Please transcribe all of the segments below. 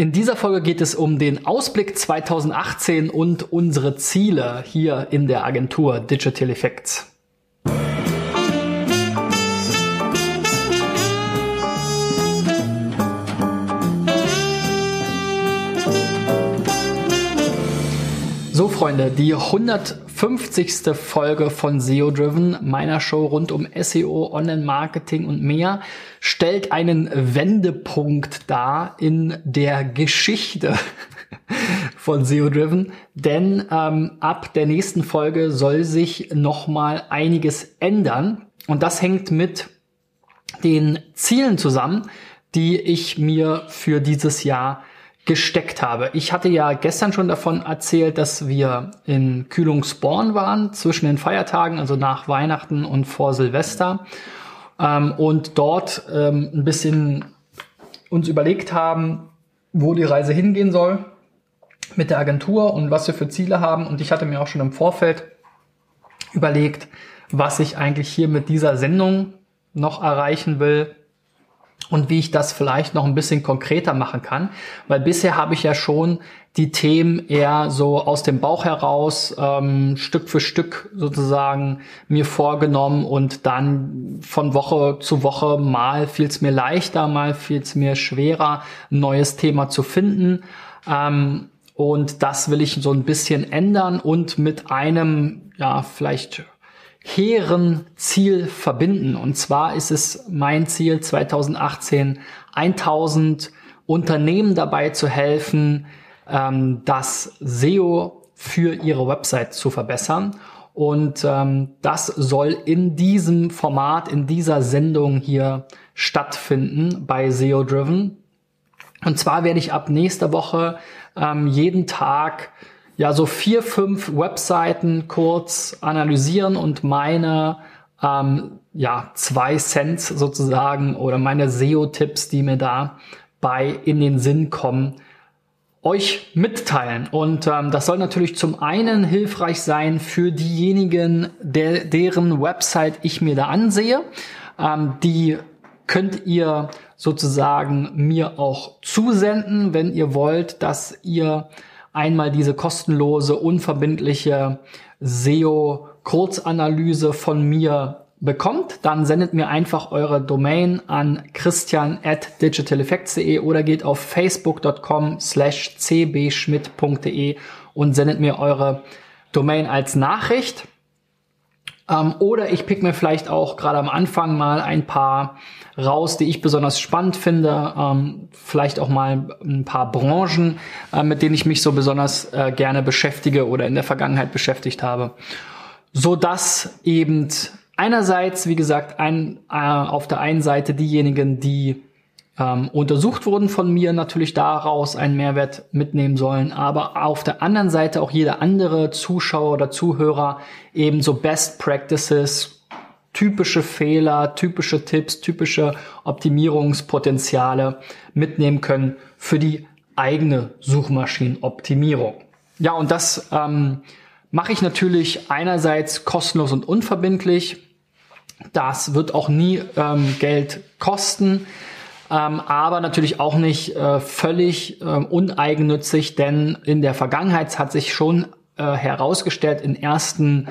In dieser Folge geht es um den Ausblick 2018 und unsere Ziele hier in der Agentur Digital Effects. Freunde, die 150. Folge von SEO Driven, meiner Show rund um SEO, Online-Marketing und mehr, stellt einen Wendepunkt dar in der Geschichte von SEO Driven, denn ähm, ab der nächsten Folge soll sich nochmal einiges ändern und das hängt mit den Zielen zusammen, die ich mir für dieses Jahr gesteckt habe. Ich hatte ja gestern schon davon erzählt, dass wir in Kühlungsborn waren zwischen den Feiertagen, also nach Weihnachten und vor Silvester ähm, und dort ähm, ein bisschen uns überlegt haben, wo die Reise hingehen soll mit der Agentur und was wir für Ziele haben. Und ich hatte mir auch schon im Vorfeld überlegt, was ich eigentlich hier mit dieser Sendung noch erreichen will und wie ich das vielleicht noch ein bisschen konkreter machen kann, weil bisher habe ich ja schon die Themen eher so aus dem Bauch heraus ähm, Stück für Stück sozusagen mir vorgenommen und dann von Woche zu Woche mal fiel es mir leichter, mal fiel es mir schwerer, ein neues Thema zu finden. Ähm, und das will ich so ein bisschen ändern und mit einem, ja, vielleicht hehren Ziel verbinden. Und zwar ist es mein Ziel 2018, 1000 Unternehmen dabei zu helfen, ähm, das SEO für ihre Website zu verbessern. Und ähm, das soll in diesem Format, in dieser Sendung hier stattfinden bei SEO Driven. Und zwar werde ich ab nächster Woche ähm, jeden Tag ja so vier, fünf Webseiten kurz analysieren und meine ähm, ja zwei Cent sozusagen oder meine SEO-Tipps, die mir da bei in den Sinn kommen, euch mitteilen. Und ähm, das soll natürlich zum einen hilfreich sein für diejenigen, der, deren Website ich mir da ansehe. Ähm, die könnt ihr sozusagen mir auch zusenden, wenn ihr wollt, dass ihr einmal diese kostenlose, unverbindliche SEO-Kurzanalyse von mir bekommt, dann sendet mir einfach eure Domain an christian at digitaleffects.de oder geht auf facebook.com slash cbschmidt.de und sendet mir eure Domain als Nachricht. Ähm, oder ich pick mir vielleicht auch gerade am Anfang mal ein paar raus, die ich besonders spannend finde. Ähm, vielleicht auch mal ein paar Branchen, äh, mit denen ich mich so besonders äh, gerne beschäftige oder in der Vergangenheit beschäftigt habe. So dass eben einerseits, wie gesagt, ein, äh, auf der einen Seite diejenigen, die ähm, untersucht wurden von mir, natürlich daraus einen Mehrwert mitnehmen sollen, aber auf der anderen Seite auch jeder andere Zuschauer oder Zuhörer eben so Best Practices, typische Fehler, typische Tipps, typische Optimierungspotenziale mitnehmen können für die eigene Suchmaschinenoptimierung. Ja, und das ähm, mache ich natürlich einerseits kostenlos und unverbindlich. Das wird auch nie ähm, Geld kosten ähm, aber natürlich auch nicht äh, völlig äh, uneigennützig, denn in der Vergangenheit hat sich schon äh, herausgestellt in ersten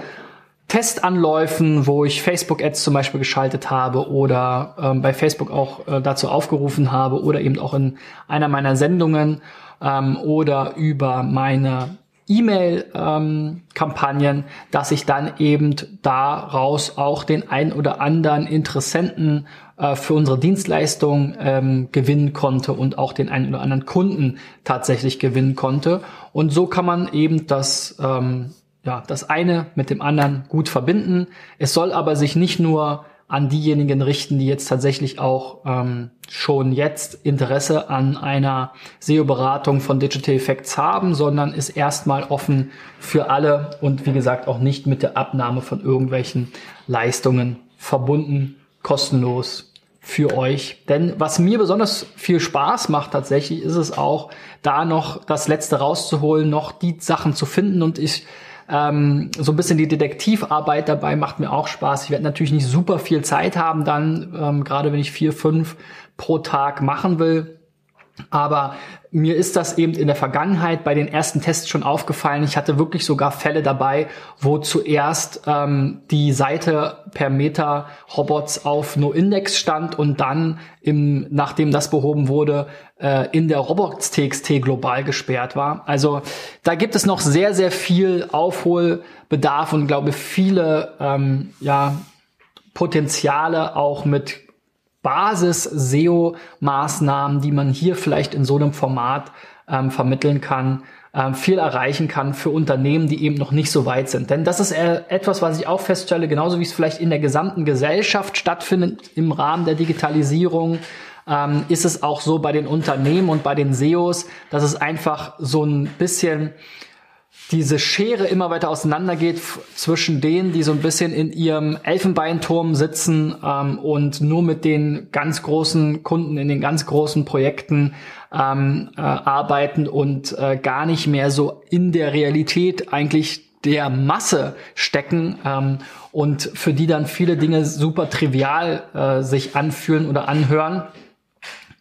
Testanläufen, wo ich Facebook-Ads zum Beispiel geschaltet habe oder ähm, bei Facebook auch äh, dazu aufgerufen habe oder eben auch in einer meiner Sendungen ähm, oder über meine E-Mail-Kampagnen, ähm, dass ich dann eben daraus auch den ein oder anderen Interessenten äh, für unsere Dienstleistung ähm, gewinnen konnte und auch den einen oder anderen Kunden tatsächlich gewinnen konnte. Und so kann man eben das, ähm, ja, das eine mit dem anderen gut verbinden. Es soll aber sich nicht nur an diejenigen richten, die jetzt tatsächlich auch ähm, schon jetzt Interesse an einer SEO-Beratung von Digital Effects haben, sondern ist erstmal offen für alle und wie gesagt auch nicht mit der Abnahme von irgendwelchen Leistungen verbunden, kostenlos für euch. Denn was mir besonders viel Spaß macht tatsächlich, ist es auch, da noch das Letzte rauszuholen, noch die Sachen zu finden und ich ähm, so ein bisschen die Detektivarbeit dabei macht mir auch Spaß. Ich werde natürlich nicht super viel Zeit haben dann, ähm, gerade wenn ich vier, fünf pro Tag machen will. Aber mir ist das eben in der Vergangenheit bei den ersten Tests schon aufgefallen. Ich hatte wirklich sogar Fälle dabei, wo zuerst ähm, die Seite per Meta Robots auf No-Index stand und dann, im, nachdem das behoben wurde, äh, in der Robots.txt global gesperrt war. Also da gibt es noch sehr, sehr viel Aufholbedarf und glaube viele ähm, ja, Potenziale auch mit Basis-SEO-Maßnahmen, die man hier vielleicht in so einem Format ähm, vermitteln kann, ähm, viel erreichen kann für Unternehmen, die eben noch nicht so weit sind. Denn das ist äh, etwas, was ich auch feststelle, genauso wie es vielleicht in der gesamten Gesellschaft stattfindet im Rahmen der Digitalisierung, ähm, ist es auch so bei den Unternehmen und bei den SEOs, dass es einfach so ein bisschen diese Schere immer weiter auseinandergeht zwischen denen, die so ein bisschen in ihrem Elfenbeinturm sitzen ähm, und nur mit den ganz großen Kunden in den ganz großen Projekten ähm, äh, arbeiten und äh, gar nicht mehr so in der Realität eigentlich der Masse stecken ähm, und für die dann viele Dinge super trivial äh, sich anfühlen oder anhören.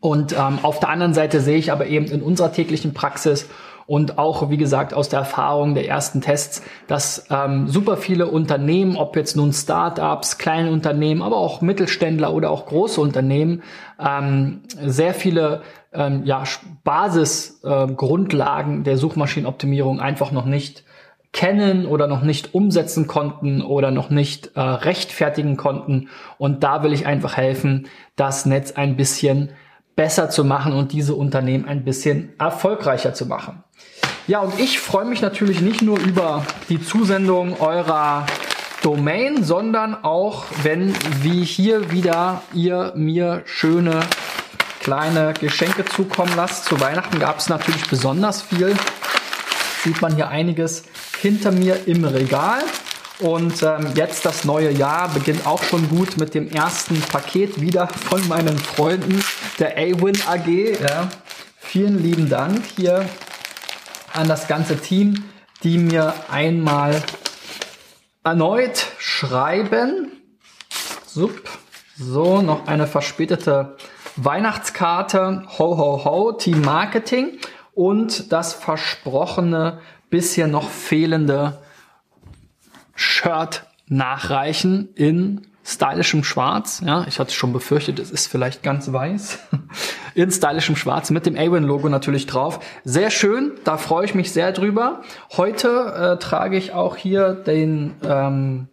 Und ähm, auf der anderen Seite sehe ich aber eben in unserer täglichen Praxis und auch, wie gesagt, aus der Erfahrung der ersten Tests, dass ähm, super viele Unternehmen, ob jetzt nun Startups, kleine Unternehmen, aber auch Mittelständler oder auch große Unternehmen, ähm, sehr viele ähm, ja, Basisgrundlagen äh, der Suchmaschinenoptimierung einfach noch nicht kennen oder noch nicht umsetzen konnten oder noch nicht äh, rechtfertigen konnten. Und da will ich einfach helfen, das Netz ein bisschen besser zu machen und diese Unternehmen ein bisschen erfolgreicher zu machen. Ja, und ich freue mich natürlich nicht nur über die Zusendung eurer Domain, sondern auch, wenn wie hier wieder ihr mir schöne kleine Geschenke zukommen lasst. Zu Weihnachten gab es natürlich besonders viel. Sieht man hier einiges hinter mir im Regal. Und ähm, jetzt das neue Jahr beginnt auch schon gut mit dem ersten Paket wieder von meinen Freunden der Awin AG. Ja. Vielen lieben Dank hier an das ganze Team, die mir einmal erneut schreiben. Sup. So, noch eine verspätete Weihnachtskarte. Ho, ho, ho, Team Marketing. Und das versprochene, bisher noch fehlende Shirt nachreichen in stylischem Schwarz. Ja, ich hatte schon befürchtet, es ist vielleicht ganz weiß. in stylischem Schwarz mit dem Awin-Logo natürlich drauf. Sehr schön, da freue ich mich sehr drüber. Heute äh, trage ich auch hier den ähm,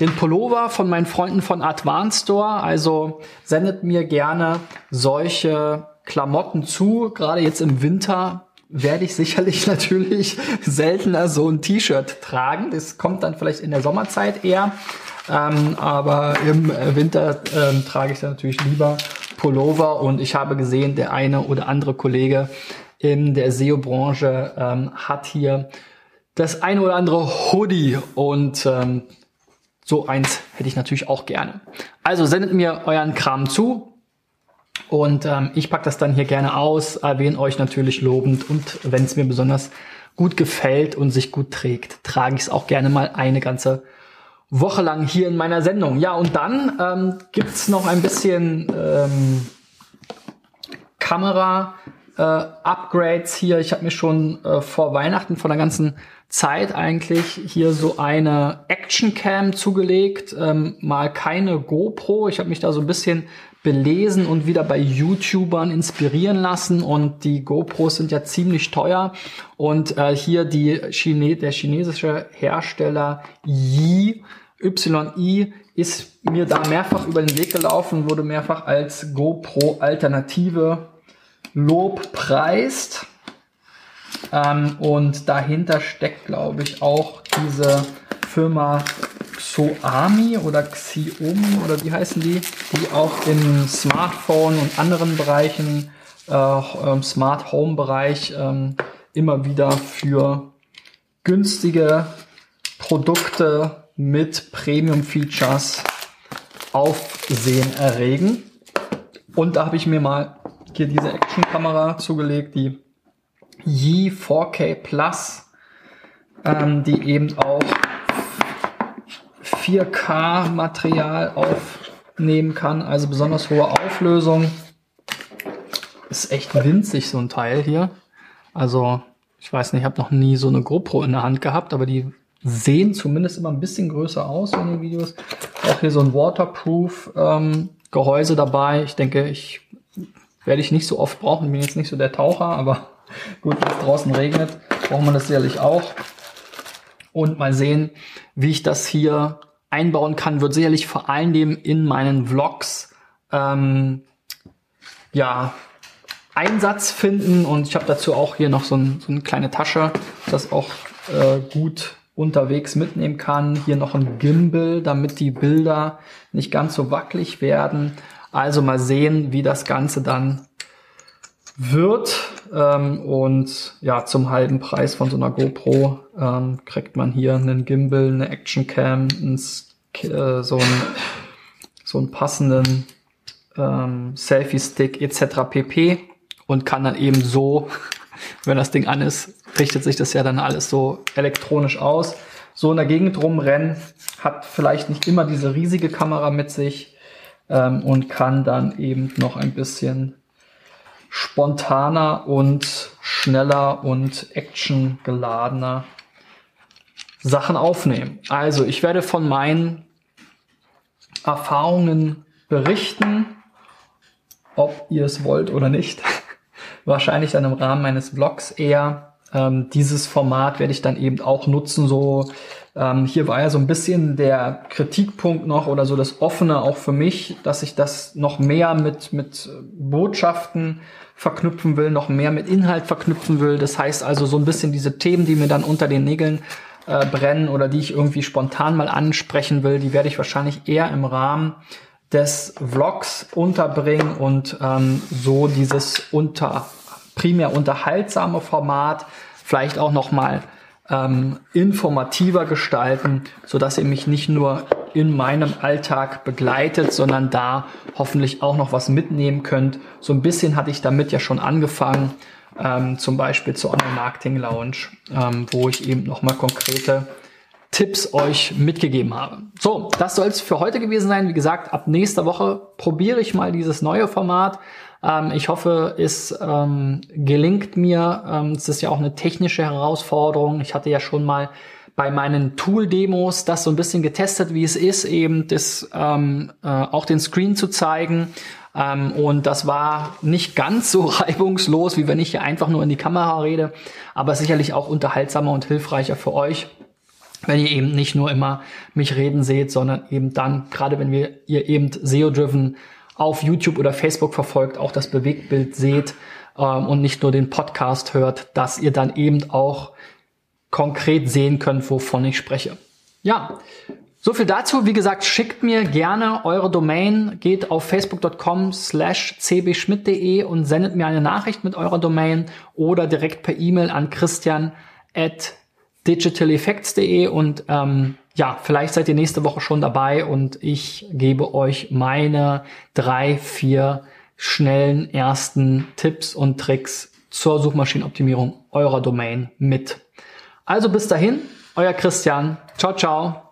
den Pullover von meinen Freunden von Advanced Store. Also sendet mir gerne solche Klamotten zu. Gerade jetzt im Winter werde ich sicherlich natürlich seltener so ein T-Shirt tragen. Das kommt dann vielleicht in der Sommerzeit eher. Ähm, aber im Winter ähm, trage ich dann natürlich lieber Pullover und ich habe gesehen, der eine oder andere Kollege in der SEO-Branche ähm, hat hier das eine oder andere Hoodie und ähm, so eins hätte ich natürlich auch gerne. Also sendet mir euren Kram zu. Und ähm, ich pack das dann hier gerne aus, erwähne euch natürlich lobend und wenn es mir besonders gut gefällt und sich gut trägt, trage ich es auch gerne mal eine ganze Woche lang hier in meiner Sendung. Ja, und dann ähm, gibt noch ein bisschen ähm, Kamera-Upgrades äh, hier. Ich habe mir schon äh, vor Weihnachten von der ganzen Zeit eigentlich hier so eine Action Cam zugelegt, ähm, mal keine GoPro. Ich habe mich da so ein bisschen belesen und wieder bei YouTubern inspirieren lassen und die GoPros sind ja ziemlich teuer und äh, hier die Chine der chinesische Hersteller Yi YI ist mir da mehrfach über den Weg gelaufen, wurde mehrfach als GoPro Alternative Lob preist. Ähm, und dahinter steckt, glaube ich, auch diese Firma Xoami oder Xiom oder wie heißen die, die auch im Smartphone und anderen Bereichen, äh, Smart Home Bereich, ähm, immer wieder für günstige Produkte mit Premium Features Aufsehen erregen. Und da habe ich mir mal hier diese Action-Kamera zugelegt, die Yi 4K Plus, ähm, die eben auch 4K Material aufnehmen kann, also besonders hohe Auflösung. ist echt winzig, so ein Teil hier. Also, ich weiß nicht, ich habe noch nie so eine GoPro in der Hand gehabt, aber die sehen zumindest immer ein bisschen größer aus in den Videos. Auch hier so ein Waterproof ähm, dabei. Ich denke, ich werde ich nicht so oft brauchen. Ich bin jetzt nicht so der Taucher, aber gut, wenn es draußen regnet, braucht man das sicherlich auch. Und mal sehen, wie ich das hier einbauen kann, wird sicherlich vor allen Dingen in meinen Vlogs ähm, ja Einsatz finden. Und ich habe dazu auch hier noch so, ein, so eine kleine Tasche, das auch äh, gut unterwegs mitnehmen kann. Hier noch ein Gimbal, damit die Bilder nicht ganz so wackelig werden. Also mal sehen, wie das Ganze dann wird. Ähm, und ja, zum halben Preis von so einer GoPro ähm, kriegt man hier einen Gimbal, eine Actioncam, ein, äh, so, ein, so einen passenden ähm, Selfie-Stick etc. pp. Und kann dann eben so, wenn das Ding an ist, richtet sich das ja dann alles so elektronisch aus. So in der Gegend rumrennen, hat vielleicht nicht immer diese riesige Kamera mit sich ähm, und kann dann eben noch ein bisschen spontaner und schneller und actiongeladener Sachen aufnehmen. Also ich werde von meinen Erfahrungen berichten, ob ihr es wollt oder nicht. Wahrscheinlich dann im Rahmen meines Vlogs eher. Ähm, dieses Format werde ich dann eben auch nutzen. So ähm, hier war ja so ein bisschen der Kritikpunkt noch oder so das Offene auch für mich, dass ich das noch mehr mit mit Botschaften verknüpfen will, noch mehr mit Inhalt verknüpfen will. Das heißt also so ein bisschen diese Themen, die mir dann unter den Nägeln äh, brennen oder die ich irgendwie spontan mal ansprechen will, die werde ich wahrscheinlich eher im Rahmen des Vlogs unterbringen und ähm, so dieses unter primär unterhaltsame Format vielleicht auch noch mal ähm, informativer gestalten, so dass ihr mich nicht nur in meinem Alltag begleitet, sondern da hoffentlich auch noch was mitnehmen könnt. So ein bisschen hatte ich damit ja schon angefangen, ähm, zum Beispiel zur Online Marketing Lounge, ähm, wo ich eben noch mal konkrete Tipps euch mitgegeben habe. So, das soll es für heute gewesen sein. Wie gesagt, ab nächster Woche probiere ich mal dieses neue Format. Ähm, ich hoffe, es ähm, gelingt mir. Ähm, es ist ja auch eine technische Herausforderung. Ich hatte ja schon mal bei meinen Tool-Demos das so ein bisschen getestet, wie es ist, eben das ähm, äh, auch den Screen zu zeigen. Ähm, und das war nicht ganz so reibungslos, wie wenn ich hier einfach nur in die Kamera rede, aber sicherlich auch unterhaltsamer und hilfreicher für euch wenn ihr eben nicht nur immer mich reden seht, sondern eben dann, gerade wenn wir, ihr eben SEO-driven auf YouTube oder Facebook verfolgt, auch das Bewegtbild seht ähm, und nicht nur den Podcast hört, dass ihr dann eben auch konkret sehen könnt, wovon ich spreche. Ja, so viel dazu. Wie gesagt, schickt mir gerne eure Domain, geht auf facebook.com slash cbschmidt.de und sendet mir eine Nachricht mit eurer Domain oder direkt per E-Mail an christian at digitaleffects.de und ähm, ja, vielleicht seid ihr nächste Woche schon dabei und ich gebe euch meine drei, vier schnellen ersten Tipps und Tricks zur Suchmaschinenoptimierung eurer Domain mit. Also bis dahin, euer Christian. Ciao, ciao.